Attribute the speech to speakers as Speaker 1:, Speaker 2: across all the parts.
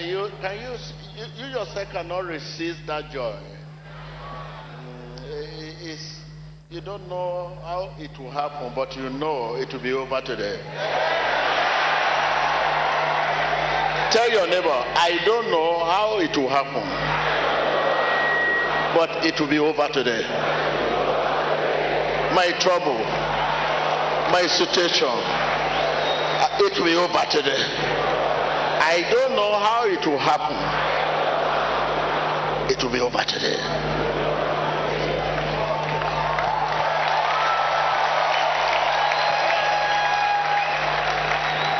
Speaker 1: Can you, can you, you, you yourself cannot resist that joy? Mm, it's, you don't know how it will happen, but you know it will be over today. Tell your neighbor, I don't know how it will happen, but it will be over today. My trouble, my situation, it will be over today. I don't know how it will happen. It will be over today.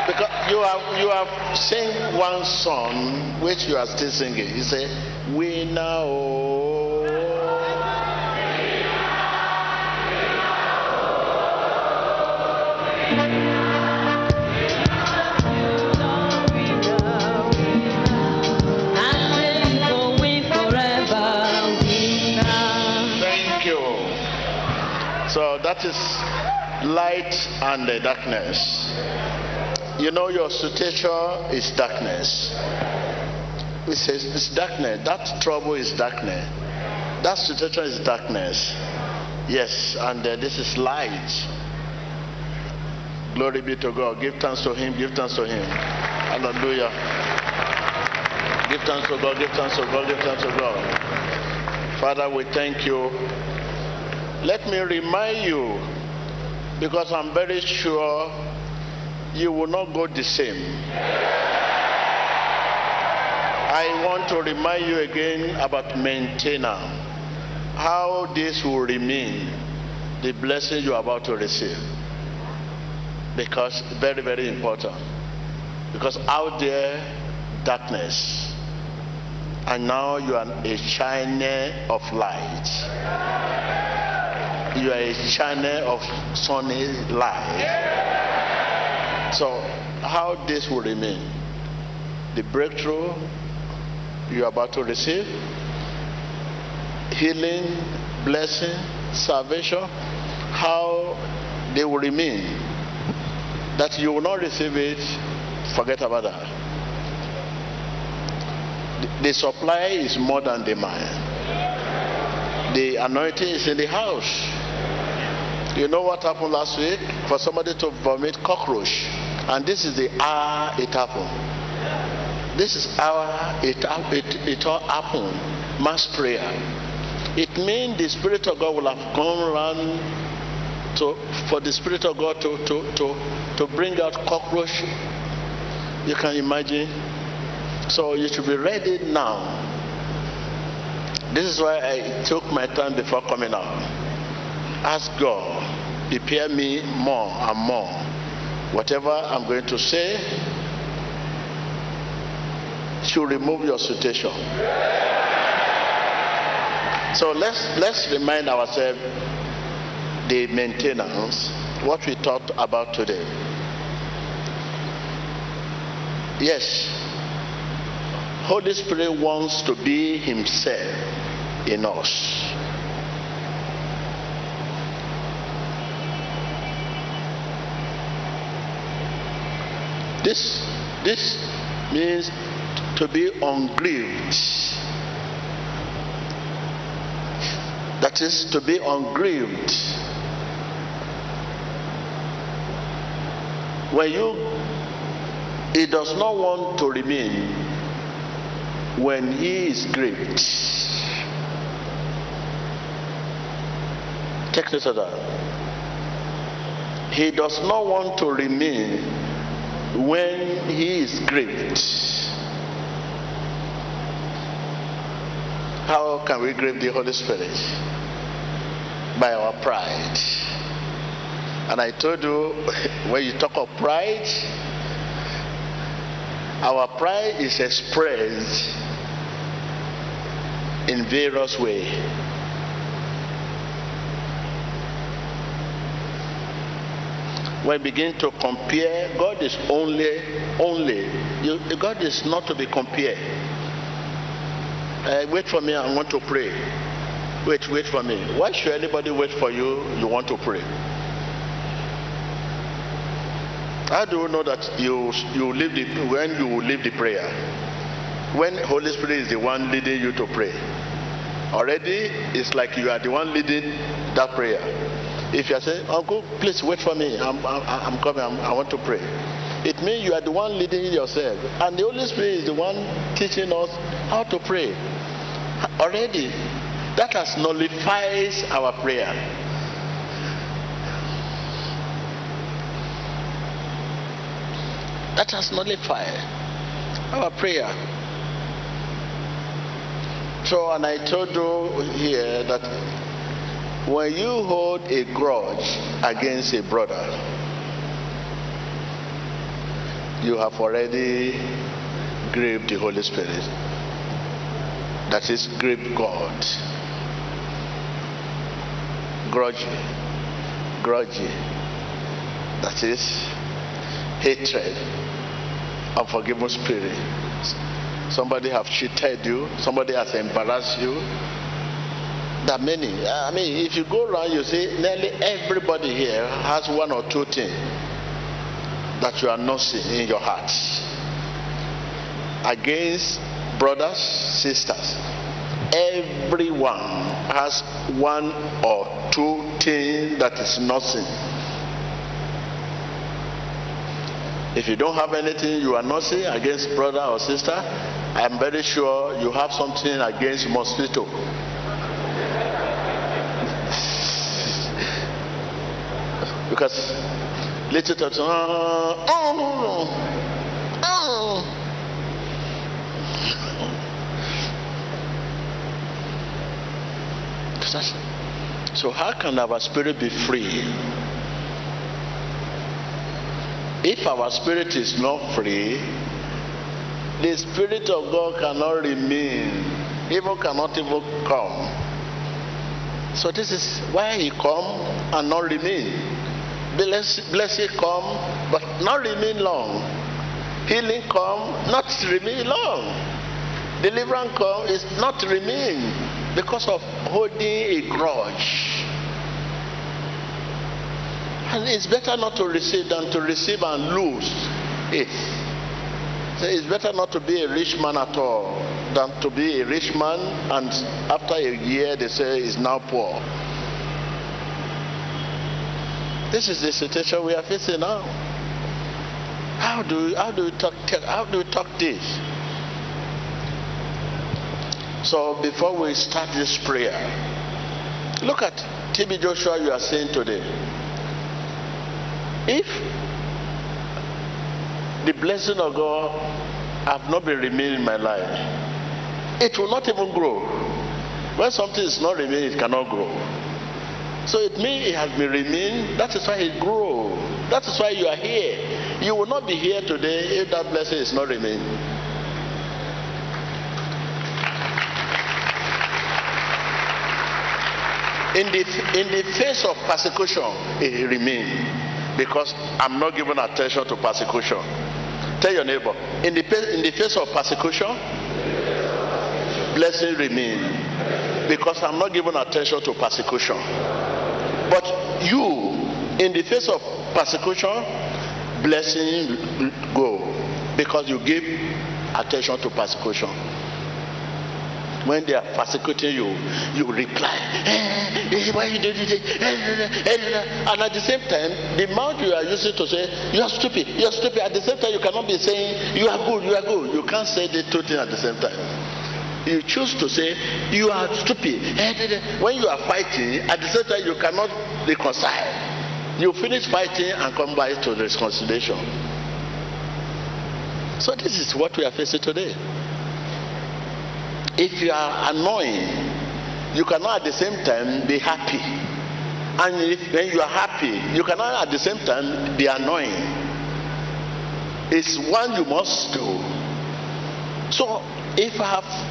Speaker 1: Because you have you have sing one song which you are still singing. You say, We now. Oh, that is light and the darkness. You know your situation is darkness. It says it's darkness. That trouble is darkness. That situation is darkness. Yes, and uh, this is light. Glory be to God. Give thanks to Him. Give thanks to Him. Hallelujah. Give thanks to God. Give thanks to God. Give thanks to God. Father, we thank you. Let me remind you, because I'm very sure you will not go the same. I want to remind you again about maintainer. How this will remain the blessing you are about to receive. Because very, very important. Because out there, darkness. And now you are a channel of light. You are a channel of sunny light. So, how this will remain? The breakthrough you are about to receive, healing, blessing, salvation, how they will remain. That you will not receive it, forget about that. The supply is more than demand. The anointing is in the house. You know what happened last week? For somebody to vomit cockroach. And this is the hour it happened. This is how it, it, it all happened. Mass prayer. It means the Spirit of God will have gone around to, for the Spirit of God to, to, to, to bring out cockroach. You can imagine. So you should be ready now. This is why I took my time before coming out. Ask God, prepare me more and more. Whatever I'm going to say should remove your situation. So let's let's remind ourselves the maintenance, what we talked about today. Yes, Holy Spirit wants to be Himself in us. This this means to be ungrieved. That is to be ungrieved. When you he does not want to remain when he is grieved. Take of that. He does not want to remain when he is grieved. How can we grieve the Holy Spirit? By our pride. And I told you, when you talk of pride, our pride is expressed in various ways. When we begin to compare, God is only, only. You, God is not to be compared. Uh, wait for me, I want to pray. Wait, wait for me. Why should anybody wait for you? You want to pray. How do you know that you you leave the when you leave the prayer? when Holy Spirit is the one leading you to pray. Already, it's like you are the one leading that prayer. If you are saying, Uncle, please wait for me. I'm, I'm, I'm coming. I'm, I want to pray. It means you are the one leading yourself. And the Holy Spirit is the one teaching us how to pray. Already, that has nullifies our prayer. That has nullified our prayer. So, and I told you here that when you hold a grudge against a brother, you have already grieved the Holy Spirit. That is, grieved God. Grudgy. Grudgy. That is hatred, unforgiving spirit. Somebody have cheated you, somebody has embarrassed you. Are many. Uh, I mean, if you go around, you see nearly everybody here has one or two things that you are not seeing in your heart against brothers, sisters. Everyone has one or two things that is nothing. If you don't have anything you are not seeing against brother or sister, I am very sure you have something against mosquito. Because little talks, oh, oh, oh. So how can our spirit be free? If our spirit is not free, the spirit of God cannot remain. Evil cannot even come. So this is why he come and not remain. Blessing come, but not remain long. Healing come, not remain long. Deliverance come is not remain because of holding a grudge. And it's better not to receive than to receive and lose it. So it's better not to be a rich man at all than to be a rich man and after a year they say he's now poor. This is the situation we are facing now. How do we, how do we talk how do we talk this? So before we start this prayer, look at TB Joshua you are saying today. If the blessing of God have not been remaining in my life, it will not even grow. When something is not remaining, it cannot grow. So it means it has been remained. That is why it grew. That is why you are here. You will not be here today if that blessing is not remained. In the, in the face of persecution, it remains because I'm not giving attention to persecution. Tell your neighbor, in the, in the face of persecution, blessing remain because I'm not giving attention to persecution. But you, in the face of persecution, blessing go because you give attention to persecution when they are persecuting you, you reply, eh, eh? Eh, and at the same time, the mouth you are using to say, you are stupid, you are stupid, at the same time, you cannot be saying, you are good, you are good. You can't say the two things at the same time. You choose to say, you are stupid. When you are fighting, at the same time, you cannot reconcile. You finish fighting and come back to reconciliation. So, this is what we are facing today if you are annoying, you cannot at the same time be happy. And if, when you are happy, you cannot at the same time be annoying. It's one you must do. So if I have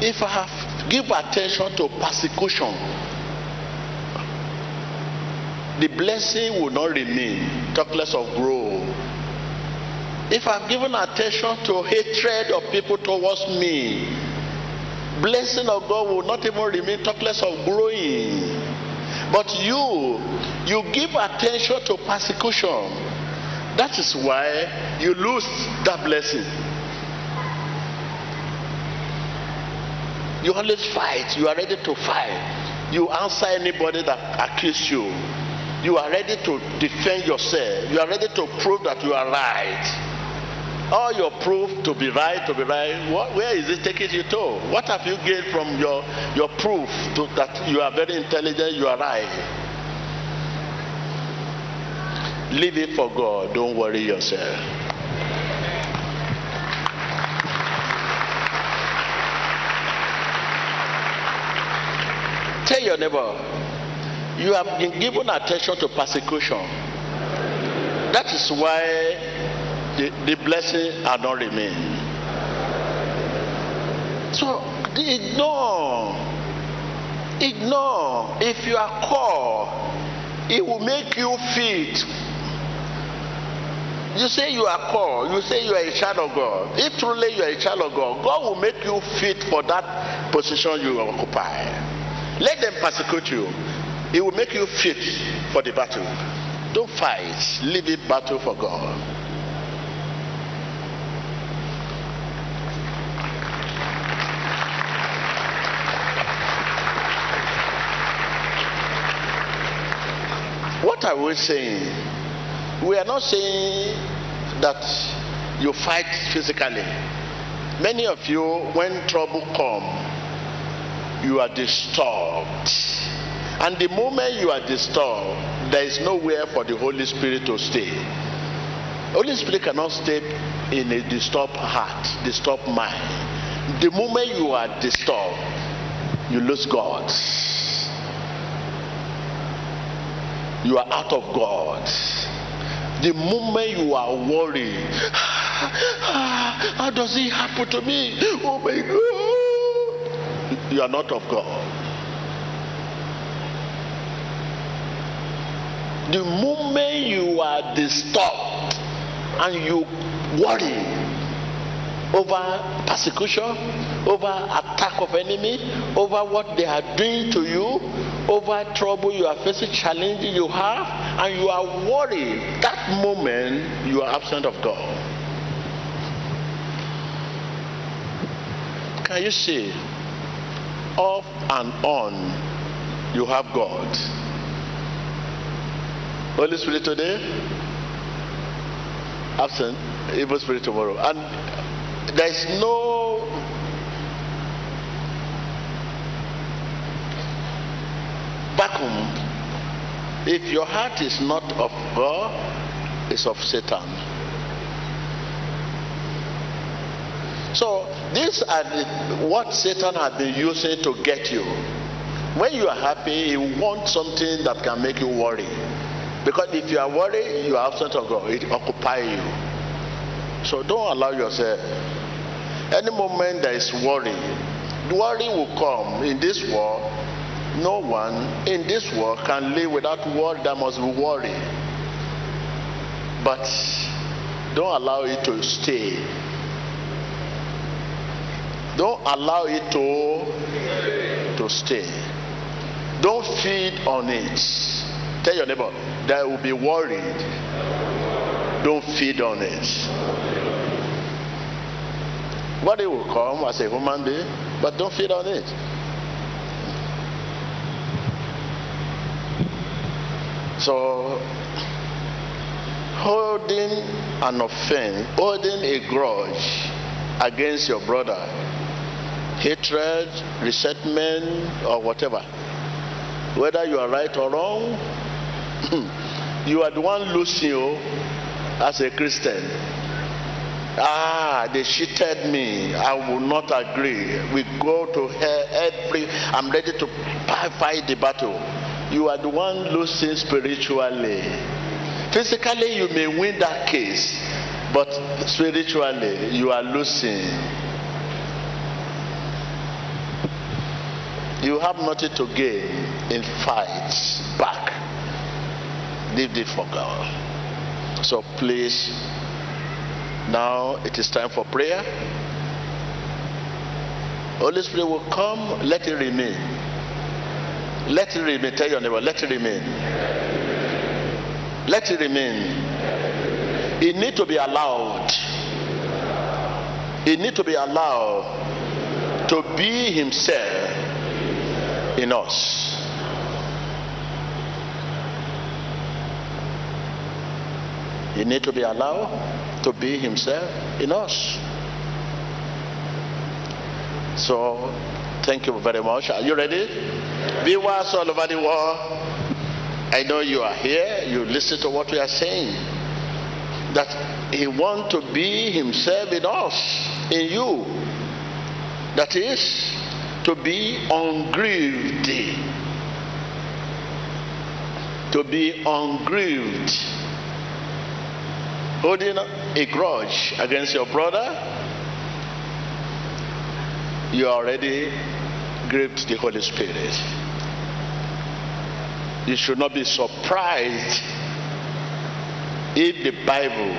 Speaker 1: if I have give attention to persecution, the blessing will not remain, talk less of grow. If I've given attention to hatred of people towards me, blessing of God will not even remain, talk less of growing. But you, you give attention to persecution. That is why you lose that blessing. You always fight. You are ready to fight. You answer anybody that accuse you. You are ready to defend yourself. You are ready to prove that you are right. All your proof to be right, to be right, what, where is it taking you to? What have you gained from your, your proof to, that you are very intelligent, you are right? Leave it for God. Don't worry yourself. Tell your neighbor, you have been given attention to persecution. That is why the, the blessing are not remain. So ignore. Ignore. If you are called, it will make you fit. You say you are called, you say you are a child of God. If truly you are a child of God, God will make you fit for that position you occupy. Let them persecute you. It will make you fit for the battle. Don't fight. Leave it battle for God. What are we saying? We are not saying that you fight physically. Many of you, when trouble comes, you are disturbed. And the moment you are disturbed, there is nowhere for the Holy Spirit to stay. Holy Spirit cannot stay in a disturbed heart, disturbed mind. The moment you are disturbed, you lose God. You are out of God. The moment you are worried, how does it happen to me? Oh my God you are not of God. The moment you are disturbed and you worry over persecution, over attack of enemy, over what they are doing to you, over trouble you are facing, challenge you have, and you are worried, that moment you are absent of God. Can you see? Off and on, you have God. Holy Spirit today, absent, evil spirit tomorrow. And there is no vacuum. If your heart is not of God, it's of Satan. So these are the, what Satan has been using to get you. When you are happy, he wants something that can make you worry. Because if you are worried, you are absent of God. It occupies you. So don't allow yourself. Any moment there is worry, worry will come in this world. No one in this world can live without worry. There must be worry. But don't allow it to stay don't allow it to, to stay. Don't feed on it. Tell your neighbor, they will be worried. Don't feed on it. Worry will come as a human being, but don't feed on it. So, holding an offense, holding a grudge against your brother hatred, resentment, or whatever. Whether you are right or wrong, you are the one losing you oh, as a Christian. Ah, they cheated me. I will not agree. We go to hell every. I'm ready to fight the battle. You are the one losing spiritually. Physically, you may win that case, but spiritually, you are losing. You have nothing to gain in fights back. Leave it for God. So please, now it is time for prayer. Holy Spirit will come, let it remain. Let it remain. Tell your neighbor, let it remain. Let it remain. It need to be allowed. It need to be allowed to be himself in us. He need to be allowed to be himself in us. So, thank you very much. Are you ready? Viewers all over the world, I know you are here. You listen to what we are saying. That he want to be himself in us, in you. That is to be ungrieved. To be ungrieved holding a grudge against your brother, you already grieved the Holy Spirit. You should not be surprised if the Bible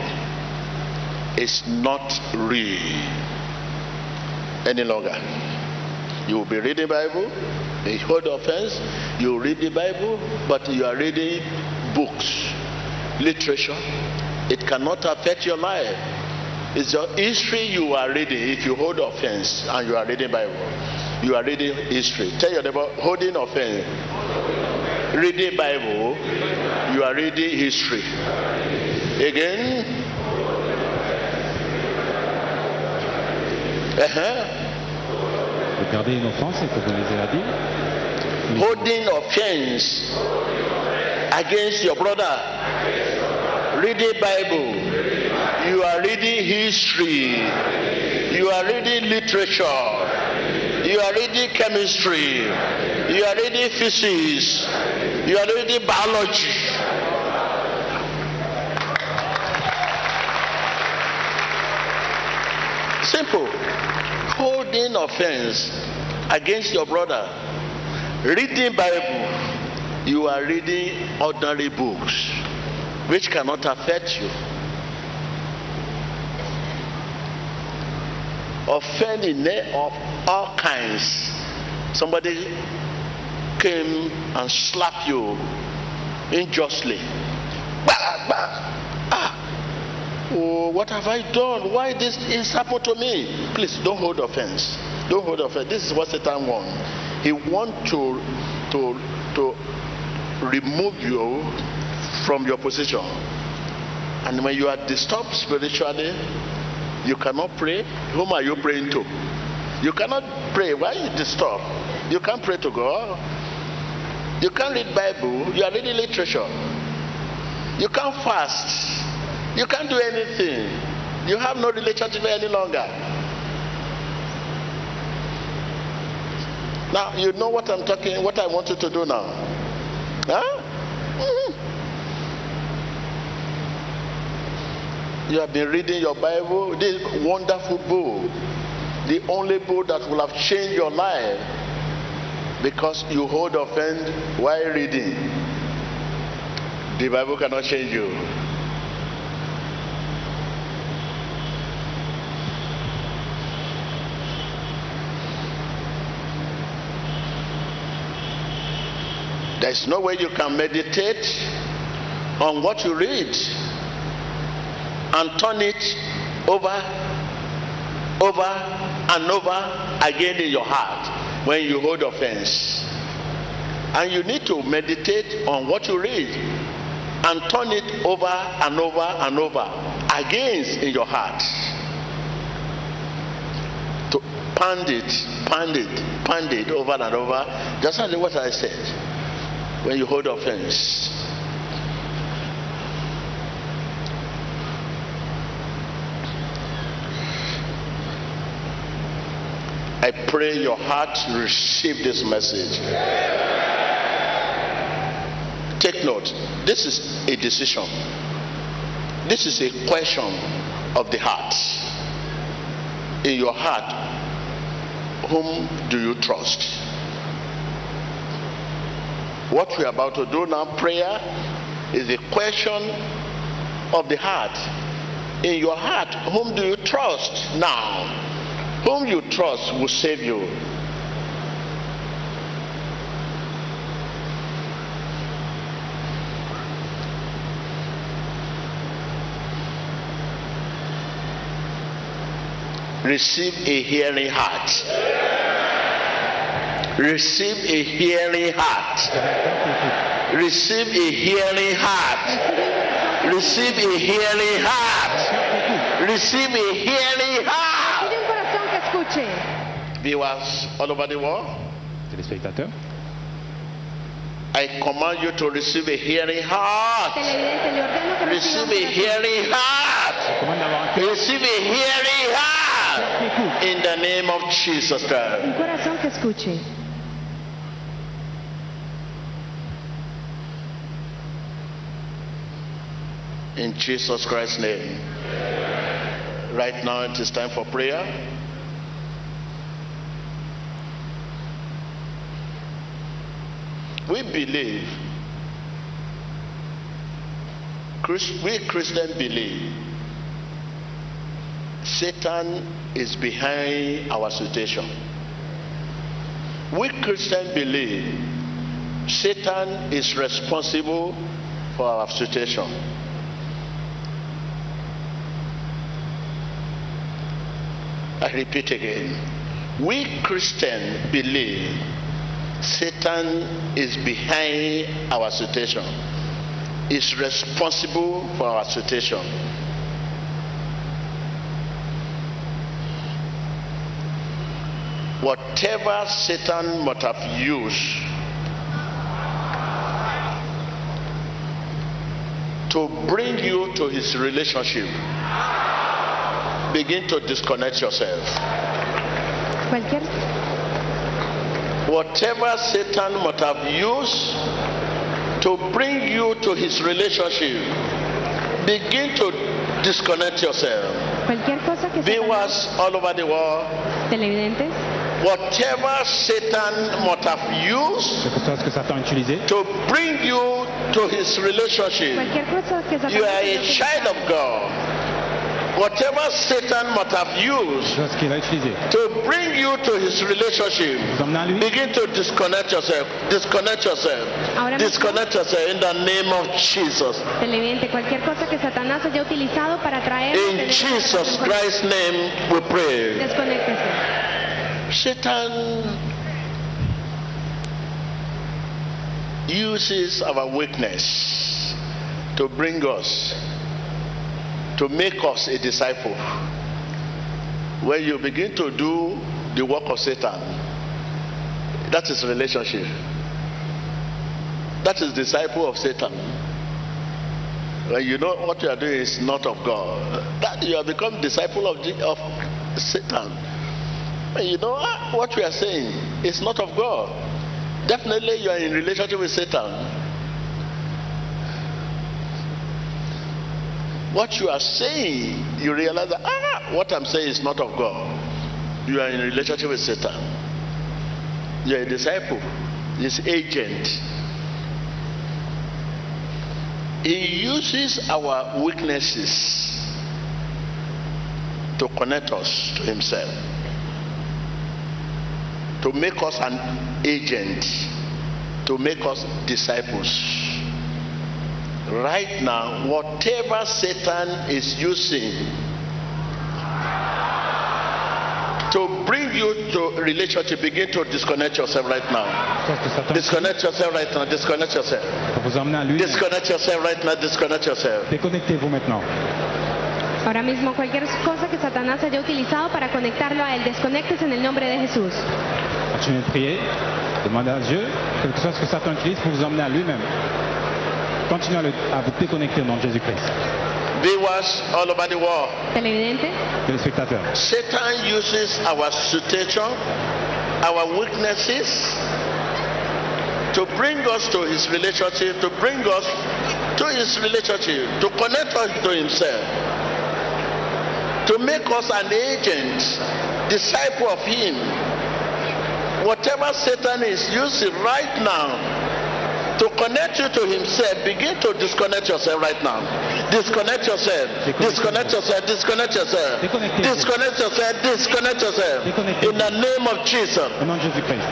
Speaker 1: is not real any longer. You will be reading Bible, you hold offense, you read the Bible, but you are reading books, literature, it cannot affect your life. It's your history you are reading. If you hold offense and you are reading Bible, you are reading history. Tell your neighbor, holding offense, reading Bible, you are reading history. Again. Uh-huh.
Speaker 2: Regardez une offense.
Speaker 1: Holding offense against your brother Read reading Bible, you are reading history, you are reading literature, you are reading chemistry, you are reading physics, you are reading biology. Simple. Holding offense against your brother. Reading Bible. You are reading ordinary books which cannot affect you. Offending of all kinds. Somebody came and slapped you unjustly. Bah, bah. Oh, what have I done? Why this is happened to me? Please don't hold offense. Don't hold offense. This is what Satan wants. He wants to to to remove you from your position. And when you are disturbed spiritually, you cannot pray. Whom are you praying to? You cannot pray. Why are you disturbed? You can't pray to God. You can't read Bible. You are reading literature. You can't fast. You can't do anything. You have no relationship any longer. Now you know what I'm talking. What I want you to do now. Huh? Mm-hmm. You have been reading your Bible, this wonderful book, the only book that will have changed your life because you hold offense while reading. The Bible cannot change you. There's no way you can meditate on what you read and turn it over, over and over again in your heart when you hold offense. And you need to meditate on what you read and turn it over and over and over again in your heart. To pound it, pound it, pound it over and over. Just like what I said. When you hold offense. I pray your heart receive this message. Take note. This is a decision. This is a question of the heart. In your heart, whom do you trust? What we're about to do now, prayer, is a question of the heart. In your heart, whom do you trust now? Whom you trust will save you. Receive a hearing heart. Receive a hearing heart. Receive a hearing heart. Receive a hearing heart. Receive a hearing heart.
Speaker 3: Recibe un corazón que escuche.
Speaker 1: Viewers all over the world,
Speaker 2: Téléspectateurs,
Speaker 1: I command you to receive a hearing heart.
Speaker 3: Televidente, le ordeno que reciba un
Speaker 1: Receive a
Speaker 3: corazón.
Speaker 1: hearing heart.
Speaker 2: commande d'avoir un cœur
Speaker 1: Receive a hearing heart. In the name of Jesus Christ.
Speaker 3: Un corazón que escuche.
Speaker 1: In Jesus Christ's name. Right now it is time for prayer. We believe, we Christians believe, Satan is behind our situation. We Christians believe Satan is responsible for our situation. I repeat again. We Christians believe Satan is behind our situation, is responsible for our situation. Whatever Satan might have used to bring you to his relationship, begin to disconnect yourself.
Speaker 3: Cualquier,
Speaker 1: Whatever Satan might have used to bring you to his relationship, begin to disconnect yourself.
Speaker 3: cualquier cosa que Satanás,
Speaker 1: Viewers all over the world,
Speaker 3: televidentes,
Speaker 1: whatever Satan might have used
Speaker 2: que Satan
Speaker 1: to bring you to his relationship,
Speaker 3: cosa que
Speaker 1: you are a child of God. Whatever Satan might have used
Speaker 2: chose qu'il a utilisé.
Speaker 1: to bring you to his relationship,
Speaker 2: Vous emmenez à lui.
Speaker 1: Begin to disconnect yourself. Disconnect yourself. Disconnect yourself in the name of Jesus.
Speaker 3: cualquier cosa que Satanás haya utilizado para traer
Speaker 1: In Jesus Christ's name we pray.
Speaker 3: Desconéctese.
Speaker 1: Satan uses our weakness to bring us, to make us a disciple. When you begin to do the work of Satan, that is relationship. That is disciple of Satan. When you know what you are doing is not of God, that you have become disciple of, of Satan. When you know what we are saying is not of God. Definitely you are in relationship with Satan. What you are saying, you realize that ah, what I'm saying is not of God. You are in a relationship with Satan. You are a disciple, his agent. He uses our weaknesses to connect us to himself to make us an agent, to make us disciples. Right now, whatever Satan is using to bring you to relationship, begin to disconnect yourself right now. Disconnect yourself right now. Disconnect yourself.
Speaker 2: pour vous emmener à lui.
Speaker 1: Disconnect yourself right now. Disconnect yourself.
Speaker 2: Déconnectez-vous maintenant.
Speaker 3: Ahora mismo cualquier cosa que Satanás haya utilizado para conectarlo a él, desconéctese en el nombre de Jesús.
Speaker 2: Continuez de prier. Demandez à Dieu quelque chose que Satan utilise pour vous emmener à lui-même. Continuez à, le- à vous déconnecter au nom de Jésus-Christ.
Speaker 1: Viewers all over the world.
Speaker 3: Televidente,
Speaker 2: Téléspectateurs,
Speaker 1: Satan uses our situation, our weaknesses to bring us to his relationship, to bring us to his relationship, to connect us to himself, to make us an agent, disciple of him. Whatever Satan is using right now to connect you to himself, begin to disconnect yourself right now. Disconnect yourself. Disconnect yourself. Disconnect yourself. Disconnect yourself. Disconnect yourself. In the name of Jesus.
Speaker 2: au nom de Jésus-Christ.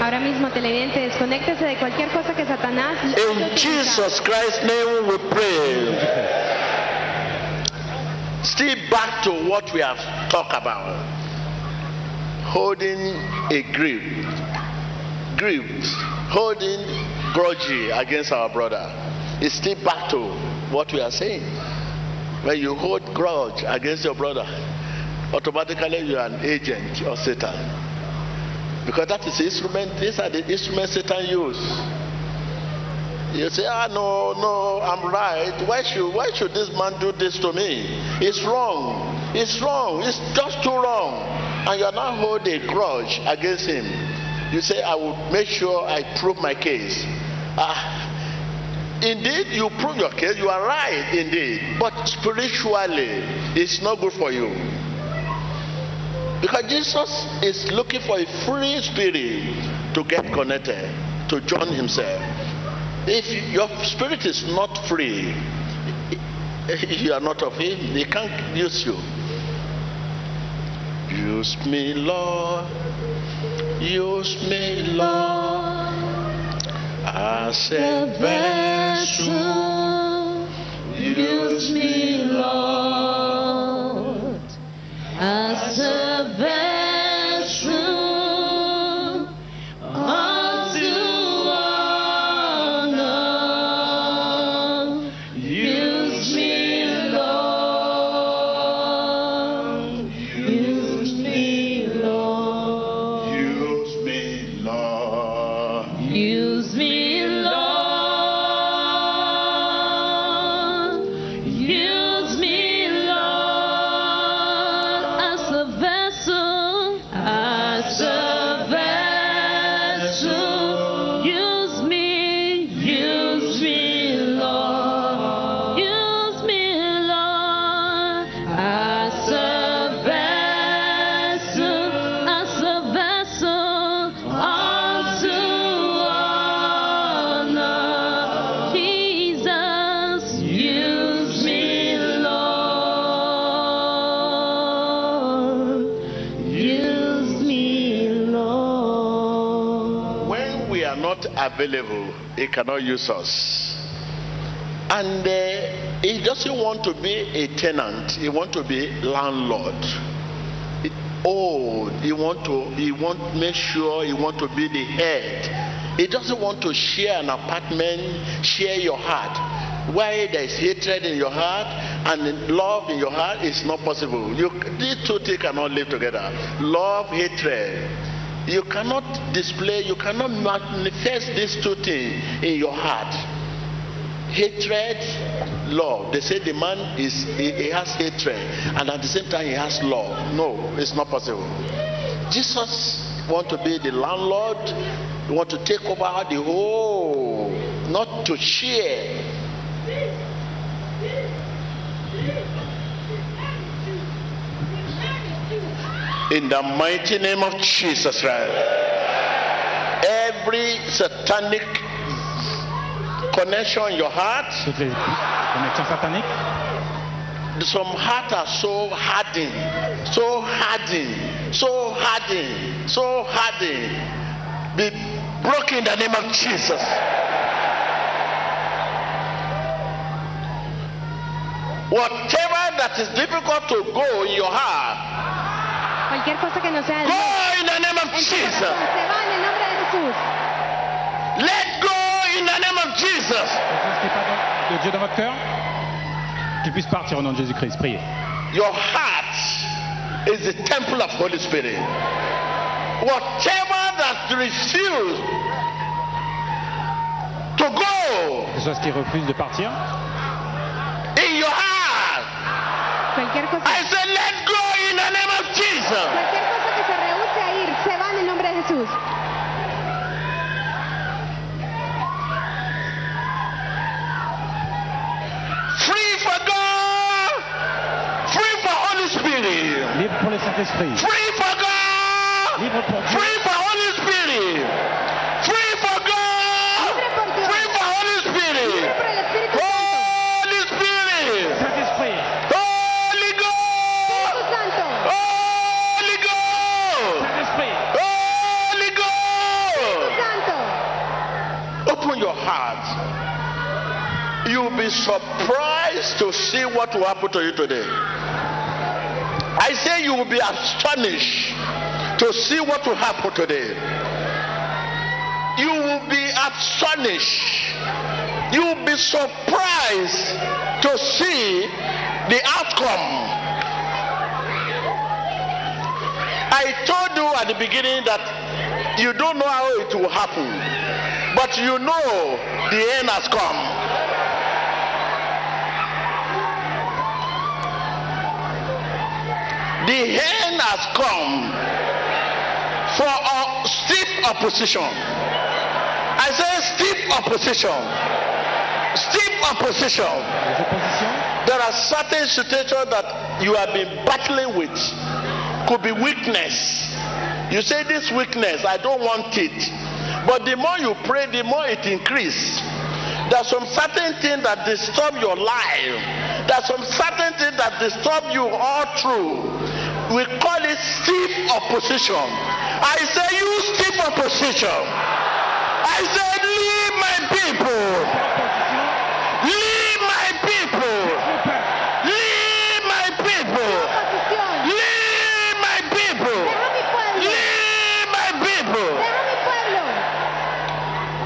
Speaker 3: ahora mismo televidente, desconéctese de cualquier cosa que Satanás le
Speaker 1: In. Jesus Christ's name we pray.
Speaker 2: Jésus-Christ.
Speaker 1: Still back to what we have talked about. holding a grip, grip, holding grudge against our brother. It's still back to what we are saying. When you hold grudge against your brother, automatically you are an agent of Satan. Because that is the instrument, these are the instruments Satan use. You say, ah, no, no, I'm right. Why should, why should this man do this to me? It's wrong. It's wrong. It's just too wrong. And you are now holding a grudge against him. You say, I will make sure I prove my case. Ah, indeed, you prove your case. You are right, indeed. But spiritually, it's not good for you. Because Jesus is looking for a free spirit to get connected, to join himself. If your spirit is not free, you are not of him, he can't use you. Use me, Lord. Use me, Lord. As a vessel.
Speaker 4: Use me, Lord, as a vessel
Speaker 1: available, he cannot use us. And uh, he doesn't want to be a tenant, he want to be landlord. Oh, he want to he want make sure he want to be the head. He doesn't want to share an apartment, share your heart. Why there is hatred in your heart and love in your heart is not possible. You, these two things cannot live together. Love, hatred. You cannot display, you cannot manifest these two things in your heart. Hatred, love. They say the man is he, he has hatred and at the same time he has love. No, it's not possible. Jesus want to be the landlord, want to take over the whole, not to share. In the mighty name of Jesus Christ. Every satanic connection in your heart, Some heart are so hardened, so hardened, so hardened, so hardened. Be broken in the name of Jesus. Whatever that is difficult to go in your heart,
Speaker 3: Cualquier cosa que no sea de
Speaker 1: go
Speaker 3: Dios,
Speaker 1: in the name of
Speaker 3: en tu
Speaker 1: Jesus.
Speaker 3: corazón, se va en el nombre de Jesús.
Speaker 1: Let go in the name of Jesus.
Speaker 2: de Dieu dans votre cœur, qu'il puisse partir au nom de Jésus-Christ. Priez.
Speaker 1: Your heart is the temple of Holy Spirit. Whatever that refuse to go
Speaker 2: Que ce soit ce qui refuse de partir,
Speaker 1: in your heart,
Speaker 3: Cualquier cosa,
Speaker 1: I say, let go in the name of Jesus.
Speaker 3: cualquier cosa que se rehúse a ir, se va en el nombre de Jesús.
Speaker 1: Free for God, free for Holy Spirit,
Speaker 2: libre pour le Saint-Esprit,
Speaker 1: free for God,
Speaker 2: libre pour Dieu,
Speaker 1: free for surprised to see what will happen to you today. I say you will be astonished to see what will happen today. You will be astonished. You will be surprised to see the outcome. I told you at the beginning that you don't know how it will happen, but you know the end has come. The end has come for a steep opposition. I say steep opposition. Steep opposition. There are certain situations that you have been battling with. Could be weakness. You say this weakness, I don't want it. But the more you pray, the more it increases. There are some certain things that disturb your life. There are some certain things that disturb you all through. We call it steep opposition. I say you steep opposition. I said leave my people. Leave my people. Leave my people. Leave my people. Leave my people.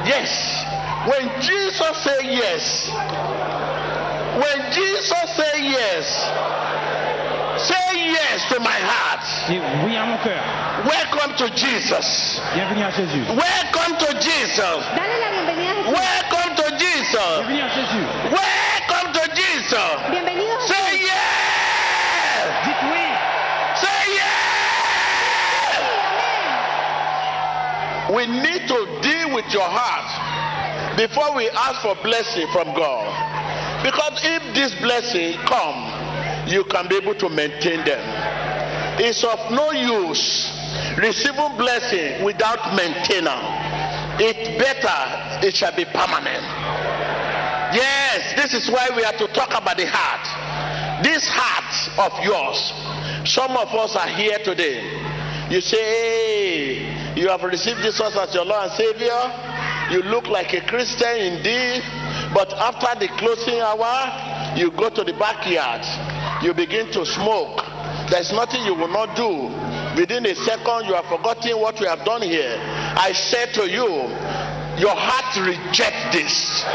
Speaker 1: Yes. When Jesus say yes, when Jesus say say yes to my heart.
Speaker 2: dis oui à.
Speaker 1: Welcome to Jesus.
Speaker 2: Bienvenue à Jésus.
Speaker 1: Welcome to Jesus.
Speaker 3: Dale la bienvenida a Jesús.
Speaker 1: Welcome to Jesus.
Speaker 2: Bienvenue à Jésus.
Speaker 1: Welcome to Jesus.
Speaker 3: Bienvenido a Jesús.
Speaker 1: Say yes.
Speaker 2: Dites oui.
Speaker 1: Say yes.
Speaker 3: Amén.
Speaker 1: We need to deal with your heart before we ask for blessing from God. Because if this blessing come, you can be able to maintain them. It's of no use receiving blessing without maintenance. It better it shall be permanent. Yes, this is why we have to talk about the heart. This heart of yours. Some of us are here today. You say, hey, you have received Jesus as your Lord and Savior. You look like a Christian indeed. But after the closing hour, you go to the backyard. You begin to smoke. There's nothing you will not do. Within a second, you have forgotten what you have done here. I say to you, your heart reject this.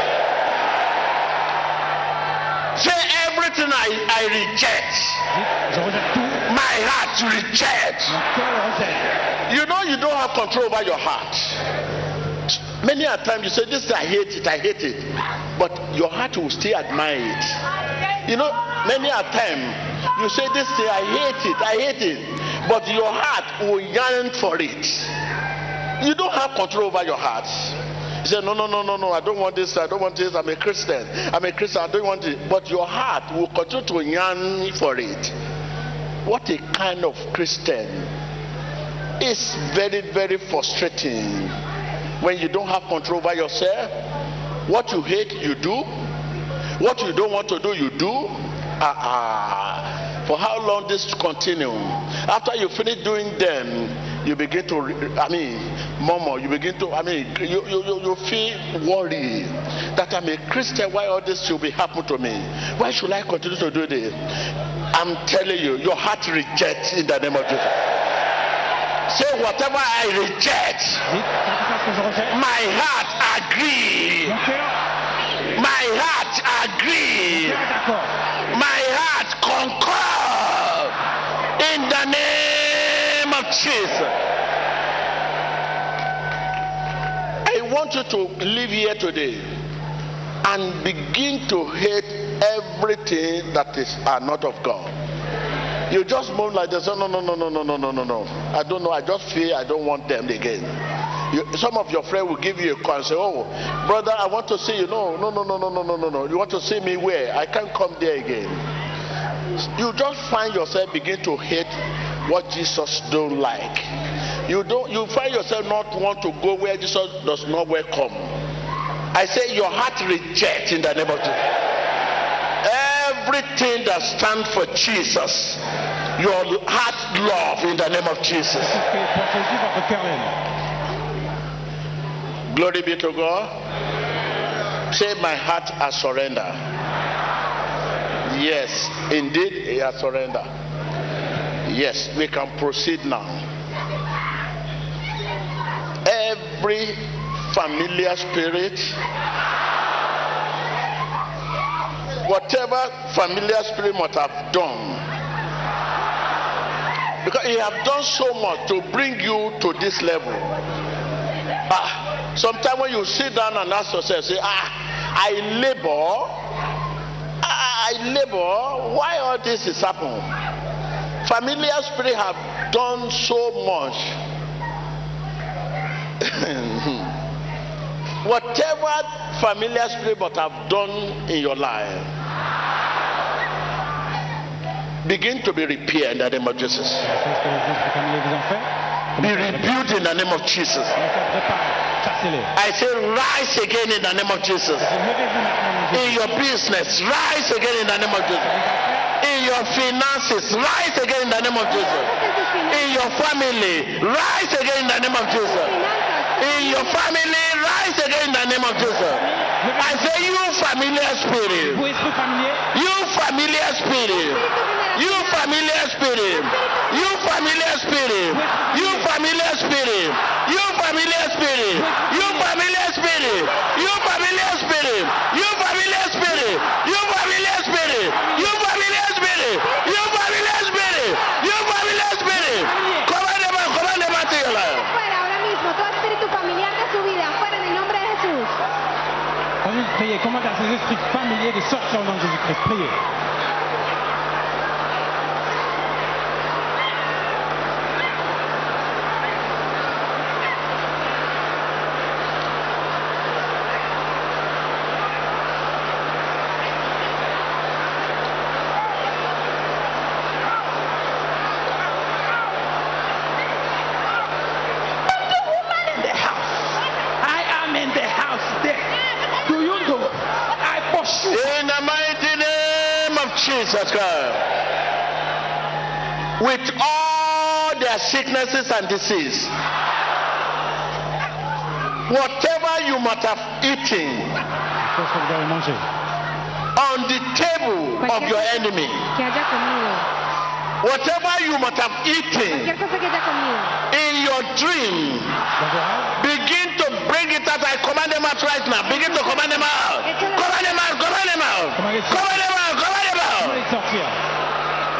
Speaker 1: Say everything I, I reject. My heart reject. You know you don't have control over your heart. Many a time you say this I hate it, I hate it. But your heart will still admire it. You know, many a time you say this thing I hate it, I hate it. But your heart will yearn for it. You don't have control over your heart. You say, no, no, no, no, no, I don't want this, I don't want this, I'm a Christian. I'm a Christian, I don't want it. But your heart will continue to yearn for it. What a kind of Christian it's very, very frustrating when you don't have control over yourself. What you hate, you do. What you don't want to do, you do. Ah, uh-uh. For how long this to continue? After you finish doing them, you begin to, I mean, murmur. You begin to, I mean, you, you, you, you feel worried that I'm a Christian. Why all this should be happening to me? Why should I continue to do this? I'm telling you, your heart rejects in the name of Jesus. Say whatever I reject,
Speaker 2: Dites, quelque chose que je rejette.
Speaker 1: my heart agree. My heart agree. My heart concur. In the name of Jesus. I want you to live here today and begin to hate everything that is are not of God. You just moan like this. No, no, no, no, no, no, no, no, no. I don't know. I just feel I don't want them again. You, some of your friends will give you a call and say, "Oh, brother, I want to see you." No, no, no, no, no, no, no, no, no. You want to see me where? I can't come there again. You just find yourself begin to hate what Jesus don't like. You don't. You find yourself not want to go where Jesus does not welcome. I say your heart reject in the name of Jesus. Everything that stands for Jesus, your heart love in the name of Jesus. Glory be to God. Say, My heart has surrendered. Yes, indeed, he has surrendered. Yes, we can proceed now. every familiar spirit, whatever familiar spirit must have done, because he have done so much to bring you to this level. Ah, sometimes when you sit down and ask yourself, say, ah, I labor, ah, I labor. Why all this is happening? Familiar spirit have done so much. Whatever familiar spirit must have done in your life, begin to be repaired in the name of Jesus.
Speaker 2: Les choses que les autres familiers vous ont fait,
Speaker 1: Be rebuilt in the name of Jesus.
Speaker 2: Commencez à préparer, chassez-les.
Speaker 1: I say, rise again in the name of Jesus.
Speaker 2: Levez-vous maintenant, mon
Speaker 1: In your business, rise again in the name of Jesus. In your finances, rise again in the name of Jesus.
Speaker 3: En tus finanzas,
Speaker 1: In your family, rise again in the name of Jesus. In your family, rise again in the name of Jesus. I say, you familiar spirit, you familiar spirit, you familiar spirit, you familiar spirit, you familiar spirit, you familiar spirit, you familiar spirit, you familiar spirit, you familiar spirit, you familiar spirit, you familiar spirit, you familiar spirit, you familiar spirit. Command them out, command them out to your life.
Speaker 3: Mismo, todo espíritu familiar de su vida, fuera en el nombre de Jesús.
Speaker 2: priez, commandez à ces esprits familiers de sortir au nom de Jésus-Christ. Priez.
Speaker 1: With all their sicknesses and disease. Whatever you must have eaten
Speaker 2: Les choses que vous avez mangées.
Speaker 1: on the table of your enemy.
Speaker 3: que haya comido,
Speaker 1: Whatever you must have eaten
Speaker 3: cualquier cosa que haya comido,
Speaker 1: in your dream.
Speaker 2: Dans vos rêves,
Speaker 1: Begin to bring it out. I command them out right now. Begin to command them out. Command them out. Command them out. Command them out. Command them out.
Speaker 2: les sortir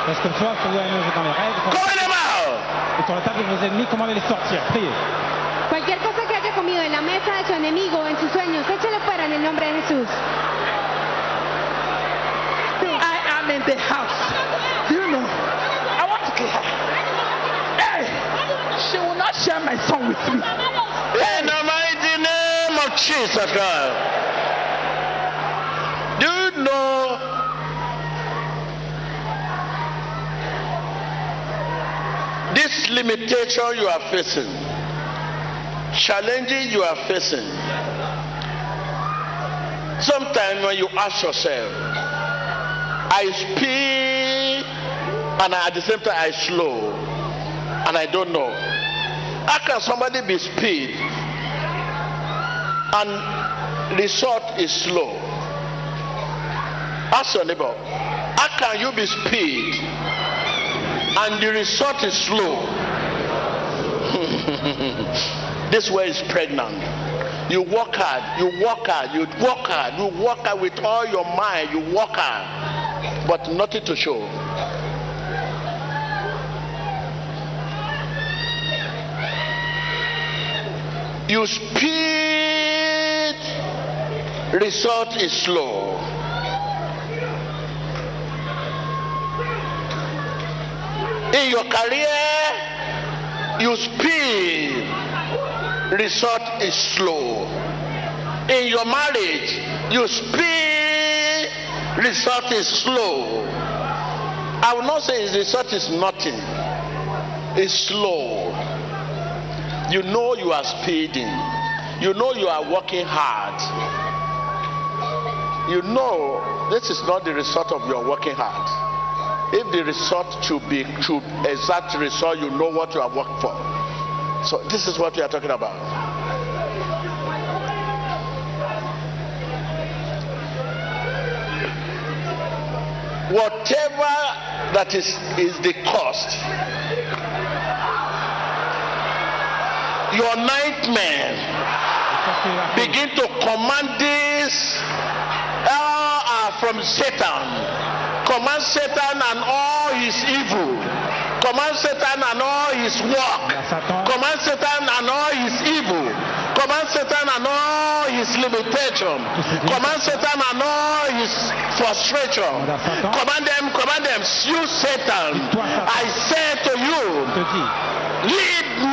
Speaker 2: Parce que le soir, que vous avez mangé dans les rêves, quand-
Speaker 1: Command them out.
Speaker 2: et sur la table de vos ennemis, comment les sortir Priez.
Speaker 3: cualquier cosa que haya comido en la mesa de su enemigo o en sus sueños, échelo fuera en el nombre de Jesús.
Speaker 5: I am in the house. Do you know? I want to kill her. Hey, she will not share my son with me.
Speaker 1: In the mighty name of Jesus Christ. Limitation you are facing, challenges you are facing? Sometimes when you ask yourself, I speed and at the same time I slow, and I don't know. How can somebody be speed and result is slow? Ask your neighbor, how can you be speed and the result is slow? This way is pregnant. You work hard, you work hard, you work hard, you work hard with all your mind, you work hard, but nothing to show. You speed, result is slow. In your career, you speed, result is slow. In your marriage, you speed, result is slow. I will not say the result is nothing, it's slow. You know you are speeding. You know you are working hard. You know this is not the result of your working hard. If the result should be should exact result, you know what you have worked for. So this is what we are talking about. Whatever that is is the cost your nightmare begin to command this are from Satan. Command Satan and all his evil. Command Satan and all his work. Command Satan and all his evil. Command Satan and all his limitation. Command Satan and all his frustration. Command them, command them. You Satan, I say to you, lead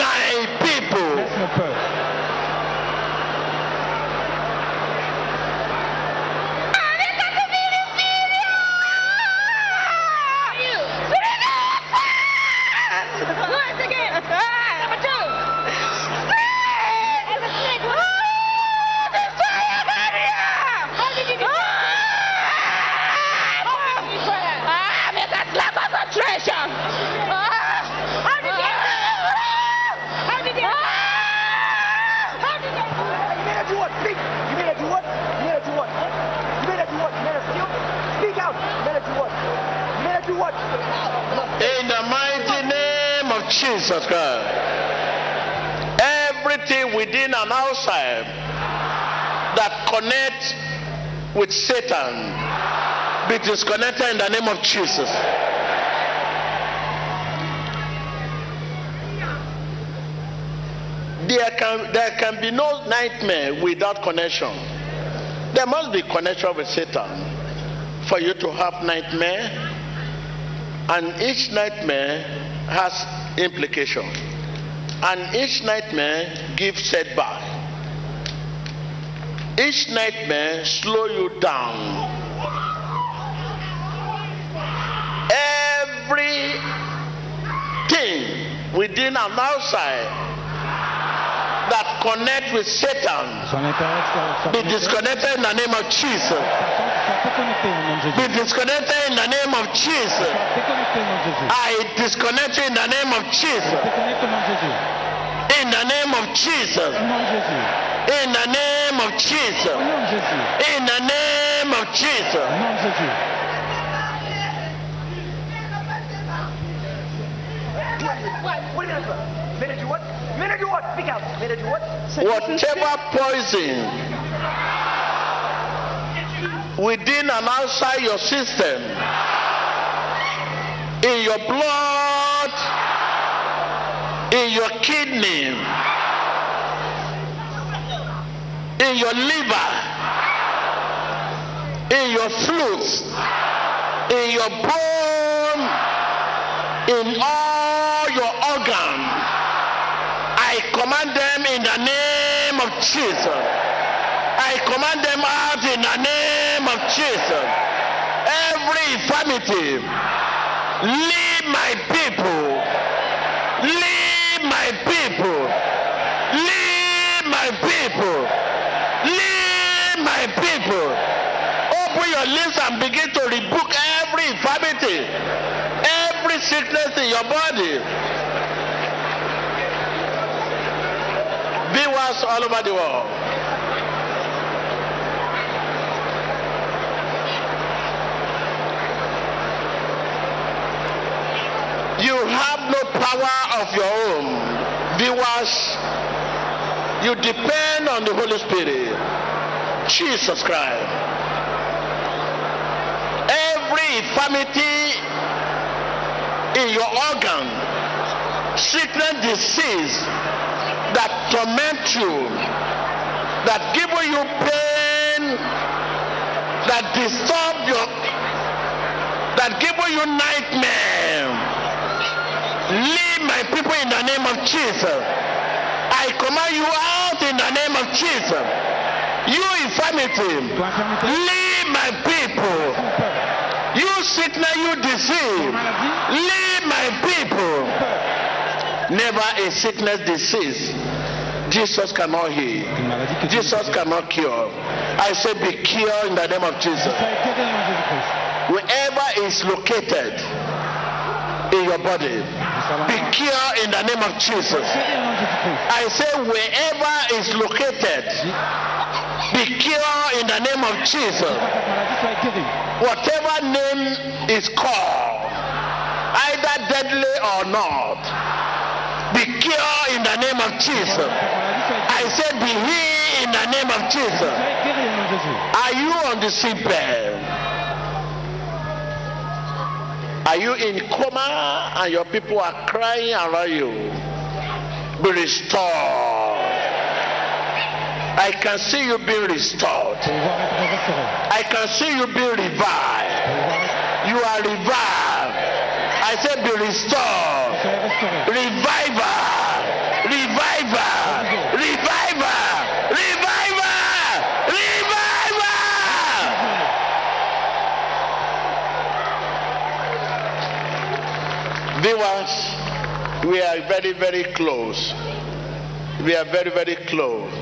Speaker 1: Jesus Christ. Everything within and outside that connects with Satan be disconnected in the name of Jesus. There can, there can be no nightmare without connection. There must be connection with Satan for you to have nightmare and each nightmare has implication. And each nightmare gives setback. Each nightmare slow you down. Everything within and outside that connect with satan be disconnected in the name of jesus be disconnected in the name of jesus i disconnect in the name of jesus. In the name of Jesus. In the name of Jesus. In the name of Jesus.
Speaker 6: What? Speak out. What?
Speaker 1: Whatever poison within and outside your system, in your blood, in your kidney, in your liver, in your flutes, in your bone, in all your organs. I command them in the name of Jesus. I command them out in the name of Jesus. Every infirmity, leave my people. Leave my people. Leave my people. Leave my people. Open your lips and begin to rebuke every infirmity, every sickness in your body. Viewers all over the world. You have no power of your own. Viewers, you depend on the Holy Spirit. Jesus Christ. Every infirmity in your organ, sickness, disease that torment you, that give you pain, that disturb your, that give you nightmare. Leave my people in the name of Jesus. I command you out in the name of Jesus. You infirmity, leave my people. You sickness, you disease, leave my people. Never a sickness, disease. Jesus cannot heal. Jesus cannot cure. I say be cured in the name of Jesus. Wherever is located in your body, be cured in the name of Jesus. I say wherever is located, be cured in the name of Jesus. Whatever name is called, either deadly or not, Be cured in the name of Jesus. I said, be healed in the name of Jesus. Are you on the sick bed? Are you in coma and your people are crying around you? Be restored. I can see you being restored. I can see you being revived. You are revived. I said be restored. Reviver. Reviver. Reviver. Reviver. Reviver. Viewers, we are very, very close. We are very, very close.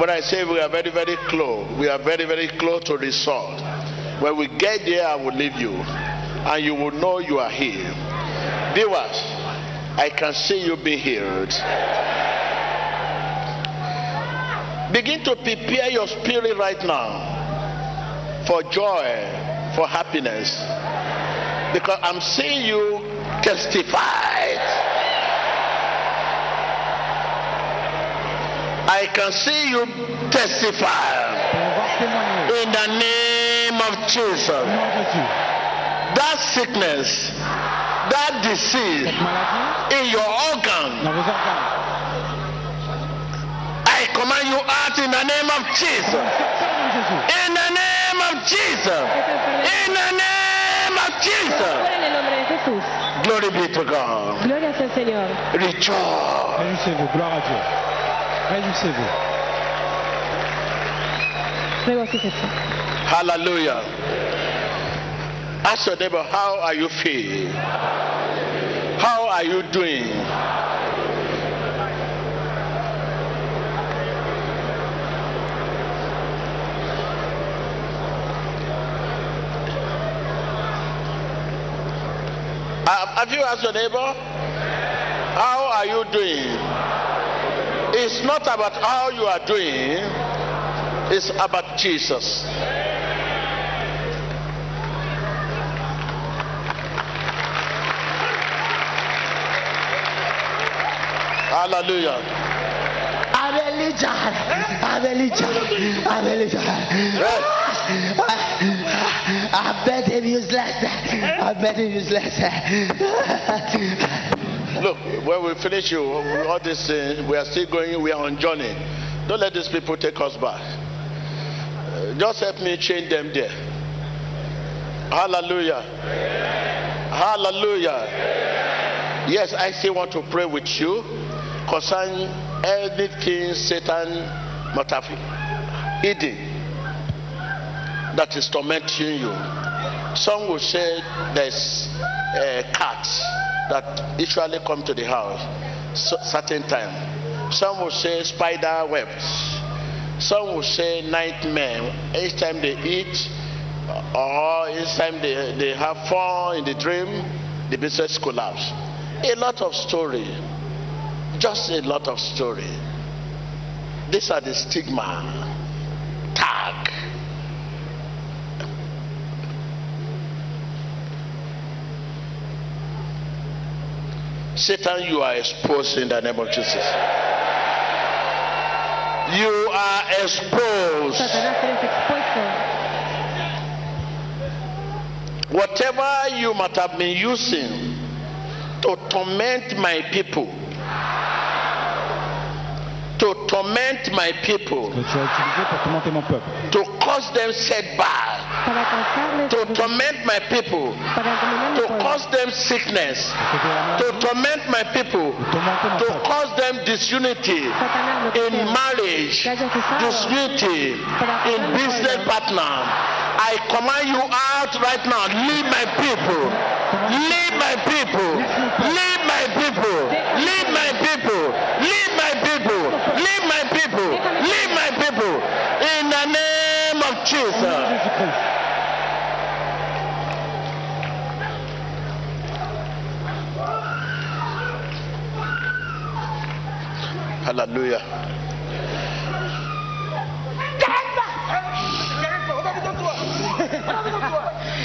Speaker 1: When I say we are very, very close, we are very, very close to the result. When we get there, I will leave you, and you will know you are here. Viewers, I can see you be healed. Begin to prepare your spirit right now for joy, for happiness, because I'm seeing you testify. I can see you testify in the name of Jesus.
Speaker 2: Nom de Jésus.
Speaker 1: That sickness, that disease in your organ,
Speaker 2: dans vos organes.
Speaker 1: I command you out in the name of Jesus.
Speaker 2: Sortez au nom de Jésus.
Speaker 1: In the name of Jesus. In the name of Jesus.
Speaker 3: Fuera en el nombre de Jesús.
Speaker 1: Glory be to God.
Speaker 3: Gloria sea el Señor.
Speaker 1: Rejoice.
Speaker 2: Réjouissez-vous. Gloire à Dieu. Réjouissez-vous.
Speaker 1: Hallelujah. Ask your neighbor, how are you feeling? How are you doing? Uh, Have you asked your neighbor? How are you doing? It's not about how you are doing, it's about Jesus. Hallelujah.
Speaker 6: I'm Elijah. I'm Elijah. I'm Elijah. I bet him useless. I bet him useless.
Speaker 1: Look, when we finish you, all this, uh, we are still going, we are on journey. Don't let these people take us back. Uh, just help me change them there. Hallelujah. Hallelujah. Yes, I still want to pray with you concerning anything Satan might have hidden that is tormenting you. Some will say there's a cat that usually come to the house certain time. Some will say spider webs. Some will say nightmare. Each time they eat or each time they, they have fun in the dream, the business collapse. A lot of story. Just a lot of story. These are the stigma. Tag. Satan, you are exposed in the name of Jesus. You are exposed. Whatever you might have been using to torment my people, to torment my people,
Speaker 2: Que tu as utilisé pour tourmenter mon peuple.
Speaker 1: to cause them setback, to torment my people,
Speaker 3: para dominar mi
Speaker 1: to cause them sickness,
Speaker 2: Que tu as
Speaker 1: to torment my people, to cause them disunity
Speaker 3: Satanás, lo que
Speaker 1: in marriage,
Speaker 3: Que haya cesado.
Speaker 1: disunity in business partner. I command you out right now. Leave my people. Leave my people. Leave my people. Leave my people. Leave my people. Leave my people. Leave my people. In the Hallelujah.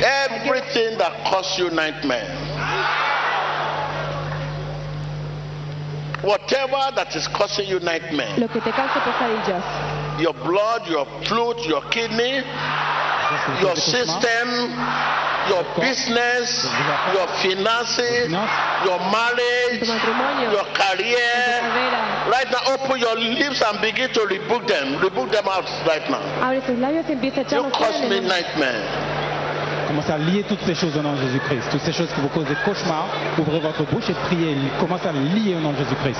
Speaker 1: Everything that costs you nightmare. Whatever that is causing you nightmare,
Speaker 3: Lo que te cause pesadillas.
Speaker 1: Your blood, your fluid, your kidney, your system, your business, your finances, your marriage, your career. Right now, open your lips and begin to rebuke them. Rebuke them out right now. You cause me nightmare.
Speaker 2: Commencez à lier toutes ces choses au nom de Jésus-Christ. Toutes ces choses qui vous causent des cauchemars, ouvrez votre bouche et priez. Commencez à lier au nom de Jésus-Christ.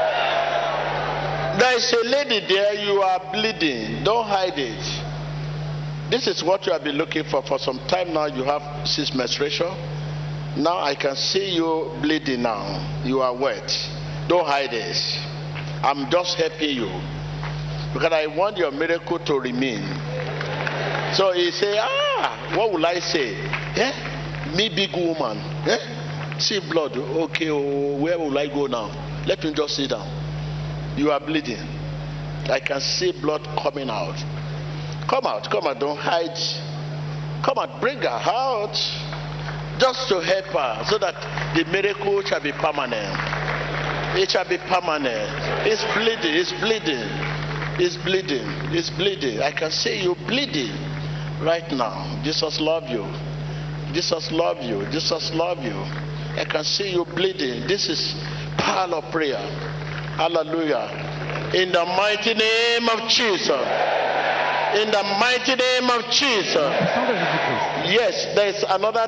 Speaker 1: There is a lady there, you are bleeding. Don't hide it. This is what you have been looking for for some time now. You have cis menstruation. Now I can see you bleeding now. You are wet. Don't hide it. I'm just helping you. Because I want your miracle to remain. So he say, ah, what will I say? Eh? Me big woman. Eh? See blood. Okay, oh, where will I go now? Let me just sit down. You are bleeding. I can see blood coming out. Come out, come out, don't hide. Come out, bring her out. Just to help her so that the miracle shall be permanent. It shall be permanent. It's bleeding, it's bleeding. It's bleeding, it's bleeding. I can see you bleeding right now. Jesus love you. Jesus love you. Jesus love you. I can see you bleeding. This is power of prayer. Hallelujah. In the mighty name of Jesus. In the mighty name of Jesus. Yes, there is another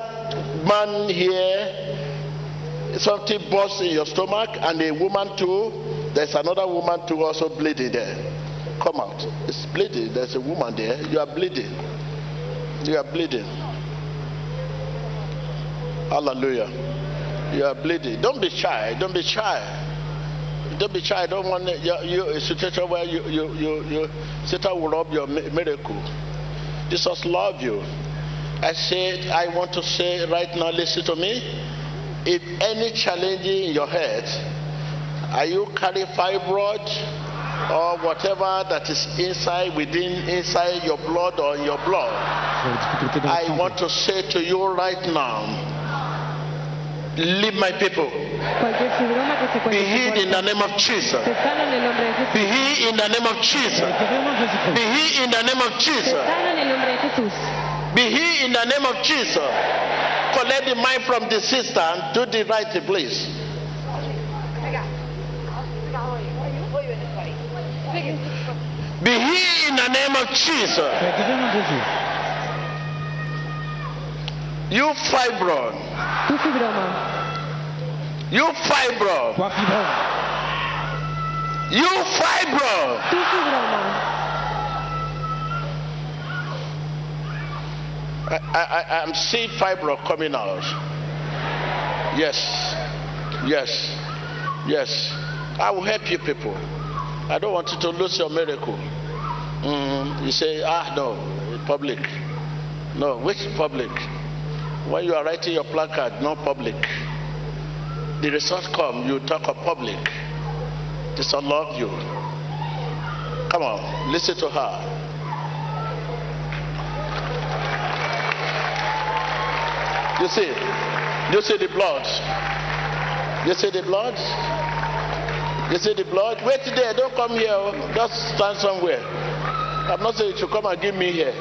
Speaker 1: man here. Something burst in your stomach, and a woman too. There's another woman too also bleeding there. Come out. It's bleeding. There's a woman there. You are bleeding. You are bleeding. Hallelujah. You are bleeding. Don't be shy. Don't be shy. Don't be shy. I don't want you, you a situation where you you you, you Satan will rob your miracle. Jesus love you. I said I want to say right now. Listen to me. If any challenge in your head, are you carry fibroid or whatever that is inside within inside your blood or in your blood?
Speaker 2: Vous avez des difficultés dans le
Speaker 1: I want to say to you right now, leave my people.
Speaker 3: Cualquier fibroma que se
Speaker 1: Be healed in the name of Jesus.
Speaker 3: se sana en el nombre de Jesús.
Speaker 1: Be healed in the name of Jesus.
Speaker 2: Guéris au nom de
Speaker 1: Be healed in the name of Jesus.
Speaker 3: sana en el nombre de Jesús.
Speaker 1: Be healed in the name of Jesus. Collect the mind from the sister and do the right place. Be healed in the name of Jesus. You fibroid.
Speaker 3: Tu fibroma.
Speaker 1: You fibroid.
Speaker 2: Toi, fibrome.
Speaker 1: You fibroid.
Speaker 3: Tu fibroma.
Speaker 1: I, I, I'm seeing fibroid coming out. Yes. Yes. Yes. I will help you people. I don't want you to lose your miracle. Mm, you say, ah, no, public. No, which public? When you are writing your placard, no public. The result come, you talk of public. This I love you. Come on, listen to her. You see, you see the blood. You see the blood. You see the blood. Wait there. Don't come here. Just stand somewhere. I'm not saying you should come and give me here.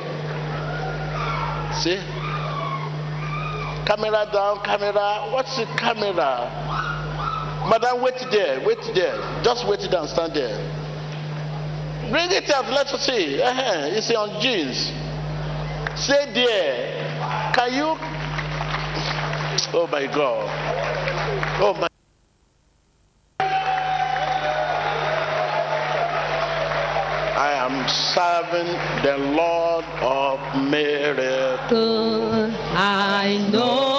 Speaker 1: See? Camera down. Camera. What's the camera? Madam, wait there. Wait there. Just wait there and stand there. Bring it up, Let us see. Uh-huh. It's on jeans. Say there. Can you Oh my God. Oh my. Am serving the Lord of miracles.
Speaker 4: I know,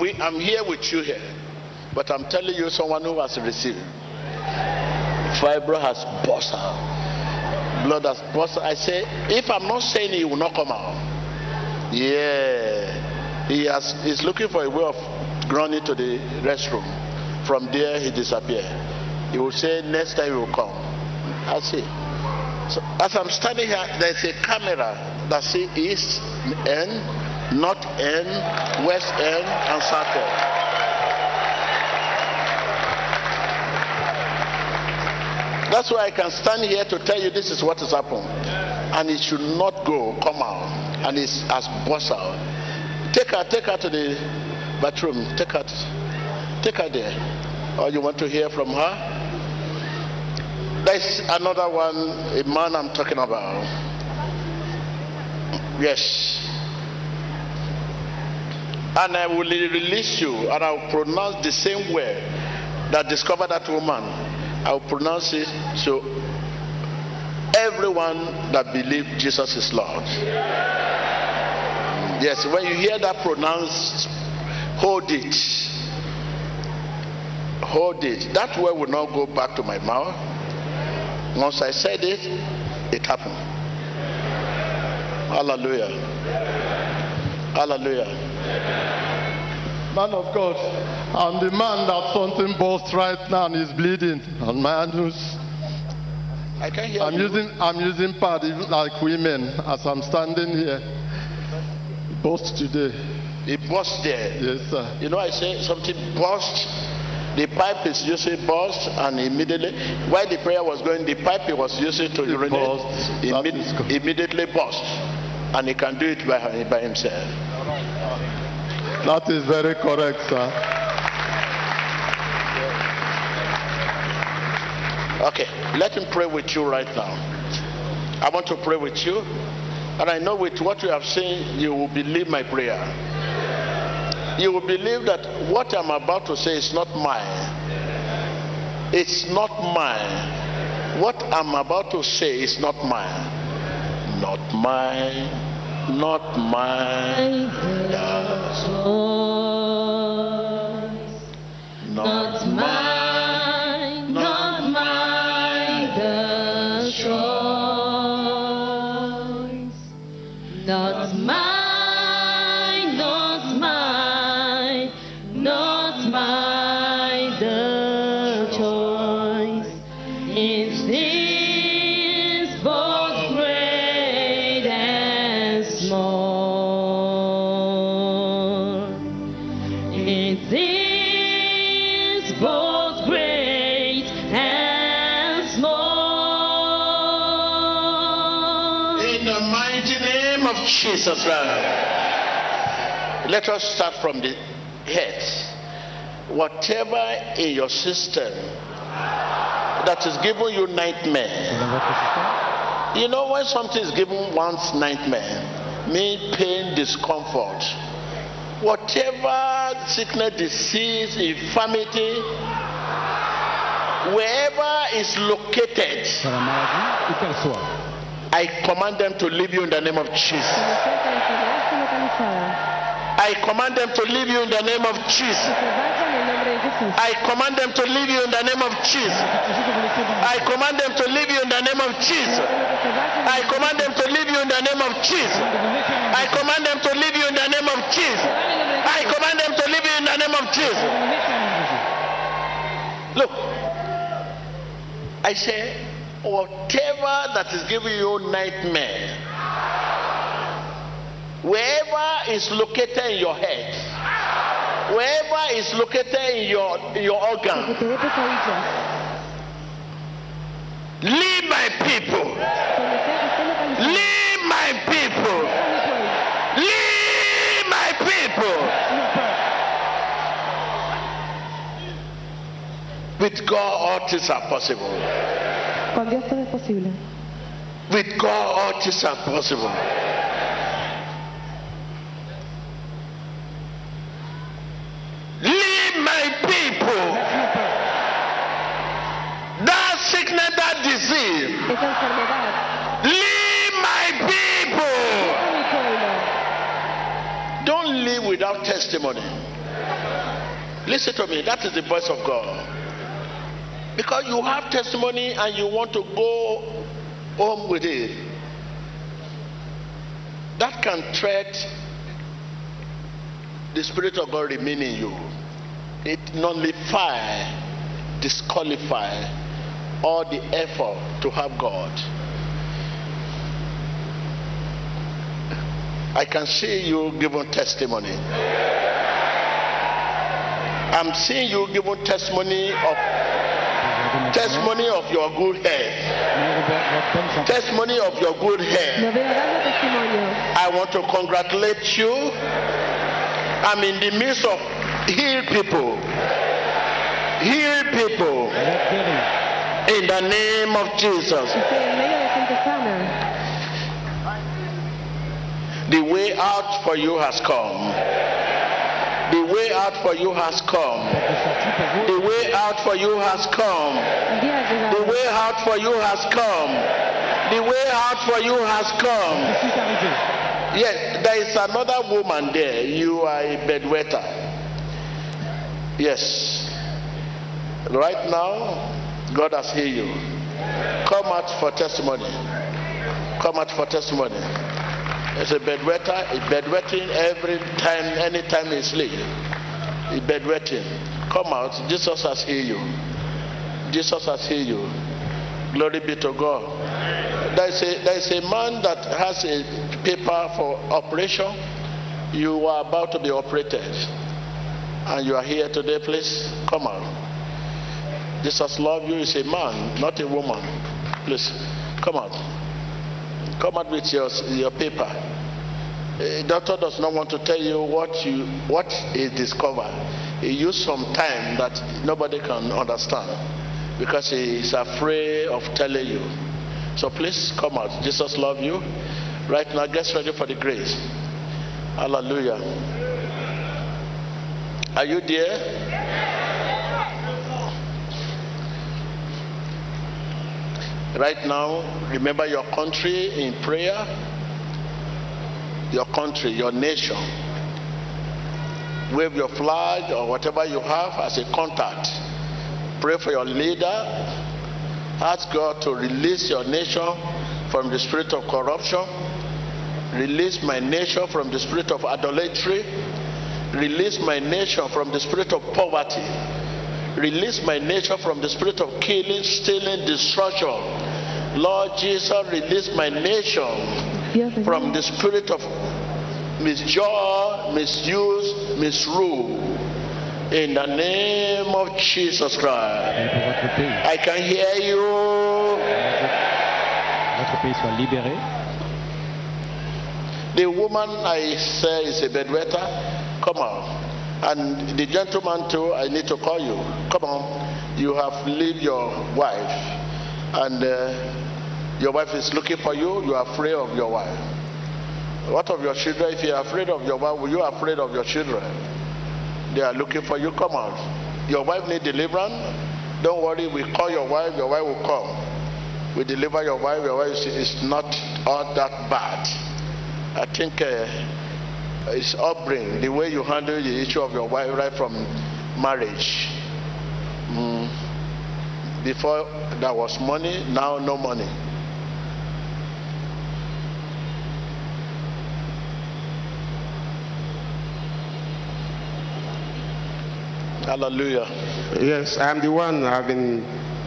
Speaker 1: we, I'm here with you here. But I'm telling you, someone who has received. Fibro has burst out. Blood has burst. I say, if I'm not saying it, will not come out. Yeah. He has, he's looking for a way of going to the restroom. From there, he disappeared. He will say, next time he will come. I see. So as I'm standing here, there's a camera that see east end, north end, west end, and south end. That's why I can stand here to tell you this is what has happened. And it should not go, come out. And it's as burst out. Take her, take her to the bathroom. Take her, take her there. Or you want to hear from her? There's another one, a man I'm talking about. Yes. And I will release you and I will pronounce the same word that discovered that woman. I will pronounce it to everyone that believes Jesus is Lord. Yes, when you hear that pronounced, hold it. Hold it. That word will not go back to my mouth. Once I said it, it happened. Hallelujah. Hallelujah.
Speaker 7: Man of God, I'm the man that something burst right now and is bleeding on my anus.
Speaker 1: I can't hear
Speaker 7: I'm
Speaker 1: you.
Speaker 7: using I'm using pad even like women as I'm standing here. It burst today.
Speaker 1: It burst there.
Speaker 7: Yes, sir.
Speaker 1: You know, I say something burst. The pipe is usually burst, and immediately, while the prayer was going, the pipe was using to
Speaker 7: It
Speaker 1: urinate
Speaker 7: burst. That
Speaker 1: imme- immediately burst, and he can do it by, by himself.
Speaker 7: That is very correct, sir.
Speaker 1: Okay, let him pray with you right now. I want to pray with you, and I know with what you have seen, you will believe my prayer. You will believe that what I'm about to say is not mine. It's not mine. What I'm about to say is not mine. Not mine. Not mine.
Speaker 4: Not mine,
Speaker 1: Jesus. Let us start from the head. Whatever in your system that is giving you nightmare. You know when something is giving one's nightmare, mean pain, discomfort. Whatever sickness, disease, infirmity, wherever is located, I command them to leave you in the name of Jesus. I command them to leave you in the name of Jesus. I command them to leave you in the name of Jesus. I command them to leave you in the name of Jesus. I command them to leave you in the name of Jesus. I command them to leave you in the name of Jesus. I command them to leave you in the name of Jesus. Look, I say, whatever that is giving you nightmare, wherever is located in your head, wherever is located in your, in your organ,
Speaker 3: te dé pesadillas.
Speaker 1: leave my people,
Speaker 3: Donde sea que esté localizado.
Speaker 1: leave my people,
Speaker 3: a mi pueblo.
Speaker 1: leave my people. With God, all things are possible.
Speaker 3: Con Dios todo es posible.
Speaker 1: With God, all things are possible. Leave my people. That sickness, that disease.
Speaker 3: Esa enfermedad.
Speaker 1: Leave my people.
Speaker 3: Deja mi pueblo.
Speaker 1: Don't live without testimony. Listen to me. That is the voice of God. Because you have testimony and you want to go home with it. That can threat the Spirit of God remaining you. It nullify, disqualify all the effort to have God. I can see you giving testimony. I'm seeing you giving testimony of testimony of your good health. Testimony of your good health.
Speaker 3: Lo veo dando testimonio.
Speaker 1: I want to congratulate you. I'm in the midst of heal people. Heal people in the name of Jesus.
Speaker 3: Estoy en medio de gente sana.
Speaker 1: The way out for you has come. Way out for you has come. The way out for you has come. The way out for you has come. The way out for you has come. Yes, there is another woman there. You are a bedwetter. Yes. Right now, God has healed you. Come out for testimony. Come out for testimony. It's a bedwetter. Bedwetting every time, anytime he sleep. A bedwetting. Come out. Jesus has healed you. Jesus has healed you. Glory be to God. There is a, there is a man that has a paper for operation. You are about to be operated. And you are here today, please come out. Jesus loves you is a man, not a woman. Please come out. Come out with your, your paper. A doctor does not want to tell you what you what is discovered. He used some time that nobody can understand because he is afraid of telling you. So please come out. Jesus love you. Right now, get ready for the grace. Hallelujah. Are you there? Right now, remember your country in prayer. Your country, your nation. Wave your flag or whatever you have as a contact. Pray for your leader. Ask God to release your nation from the spirit of corruption. Release my nation from the spirit of idolatry. Release my nation from the spirit of poverty. Release my nation from the spirit of killing, stealing, destruction. Lord Jesus, release my nation from the spirit of misjoy, misuse, misrule. In the name of Jesus Christ.
Speaker 2: Et pour votre pays.
Speaker 1: I can hear you.
Speaker 2: Votre pays soit libéré.
Speaker 1: The woman I say is a bedwetter. Come on. And the gentleman too, I need to call you. Come on. You have leave your wife. And uh, your wife is looking for you. You are afraid of your wife. What of your children? If you are afraid of your wife, you are afraid of your children? They are looking for you. Come on, Your wife need deliverance. Don't worry. We call your wife. Your wife will come. We deliver your wife. Your wife is, not all that bad. I think uh, it's upbringing, the way you handle the issue of your wife right from marriage. Mm. Before there was money, now no money. Hallelujah.
Speaker 8: Yes, I'm the one. I've been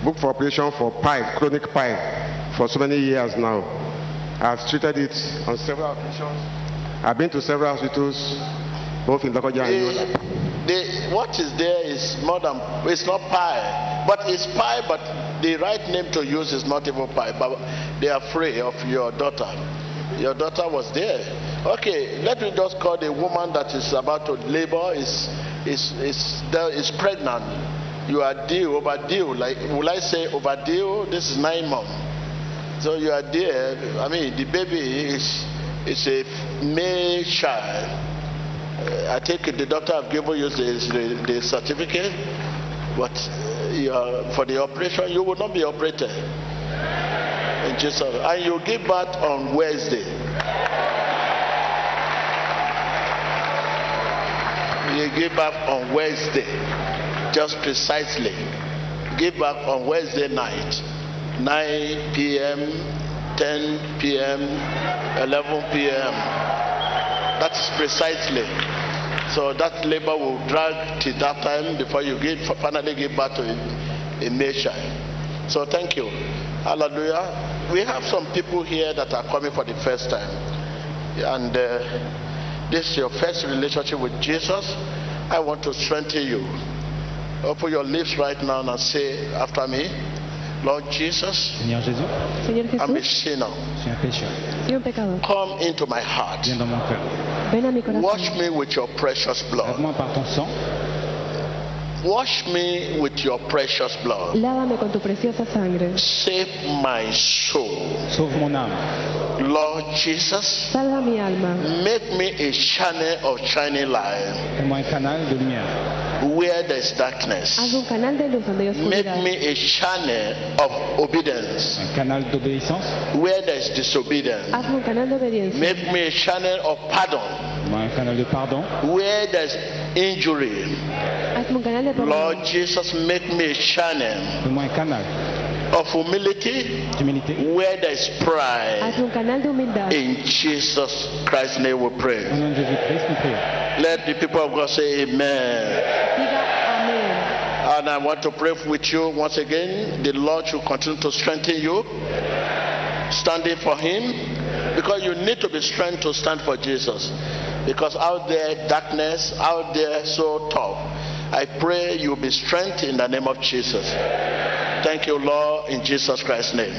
Speaker 8: booked for operation for pile, chronic pile, for so many years now. I've treated it on several occasions. I've been to several hospitals, both in Lokoja and.
Speaker 1: The, what is there is more than it's not pie, but it's pie. But the right name to use is not even pie. But they are afraid of your daughter. Your daughter was there. Okay, let me just call the woman that is about to labor is is is is pregnant. You are due, overdue. Like, will I say overdue? This is nine months. So you are there. I mean, the baby is, is a male child. Uh, I think the doctor have given you the, the, the certificate, but uh, are, for the operation, you will not be operated. In Jesus. And you give birth on Wednesday. You give birth on Wednesday, just precisely. Give birth on Wednesday night, 9 p.m., 10 p.m., 11 p.m. That's precisely. So that labor will drag till that time before you give, finally give birth to a, a male. So thank you. Hallelujah. We have some people here that are coming for the first time. And uh, this is your first relationship with Jesus. I want to strengthen you. Open your lips right now and say after me, Lord Jesus,
Speaker 2: Seigneur Jésus,
Speaker 3: Señor
Speaker 1: I'm a sinner.
Speaker 2: je un pécheur.
Speaker 3: soy un pecador.
Speaker 1: Come into my heart.
Speaker 2: Viens dans mon cœur.
Speaker 3: Ven a mi
Speaker 1: Wash me with your precious blood.
Speaker 2: Lave-moi par ton sang.
Speaker 1: Wash me with your precious blood.
Speaker 3: Lávame con tu preciosa sangre.
Speaker 1: Save my soul.
Speaker 2: Sauve mon âme.
Speaker 1: Lord Jesus,
Speaker 3: Salva mi alma.
Speaker 1: make me a channel of shining light
Speaker 2: Fais-moi un canal de lumière.
Speaker 1: where there's
Speaker 3: Haz
Speaker 1: darkness.
Speaker 3: un canal de luz donde hay
Speaker 1: Make me a channel of obedience
Speaker 2: Un canal d'obéissance.
Speaker 1: where there's disobedience.
Speaker 3: Hazme un canal de obediencia.
Speaker 1: Make me a channel of pardon
Speaker 2: Fais-moi canal de pardon.
Speaker 1: where there's injury.
Speaker 3: Hazme un canal de perdón.
Speaker 1: Lord Jesus, make me a channel
Speaker 2: Fais-moi canal
Speaker 1: of humility
Speaker 2: d'humilité.
Speaker 1: where there's pride.
Speaker 3: Hazme un canal de humildad.
Speaker 1: In Jesus Christ's name we pray.
Speaker 2: nom de Jésus-Christ, nous prions.
Speaker 1: Let the people of God say amen.
Speaker 3: Amén.
Speaker 1: And I want to pray with you once again. The Lord should continue to strengthen you, standing for Him, because you need to be strengthened to stand for Jesus. Because out there, darkness, out there, so tough. I pray you'll be strengthened in the name of Jesus. Thank you, Lord, in Jesus Christ's name.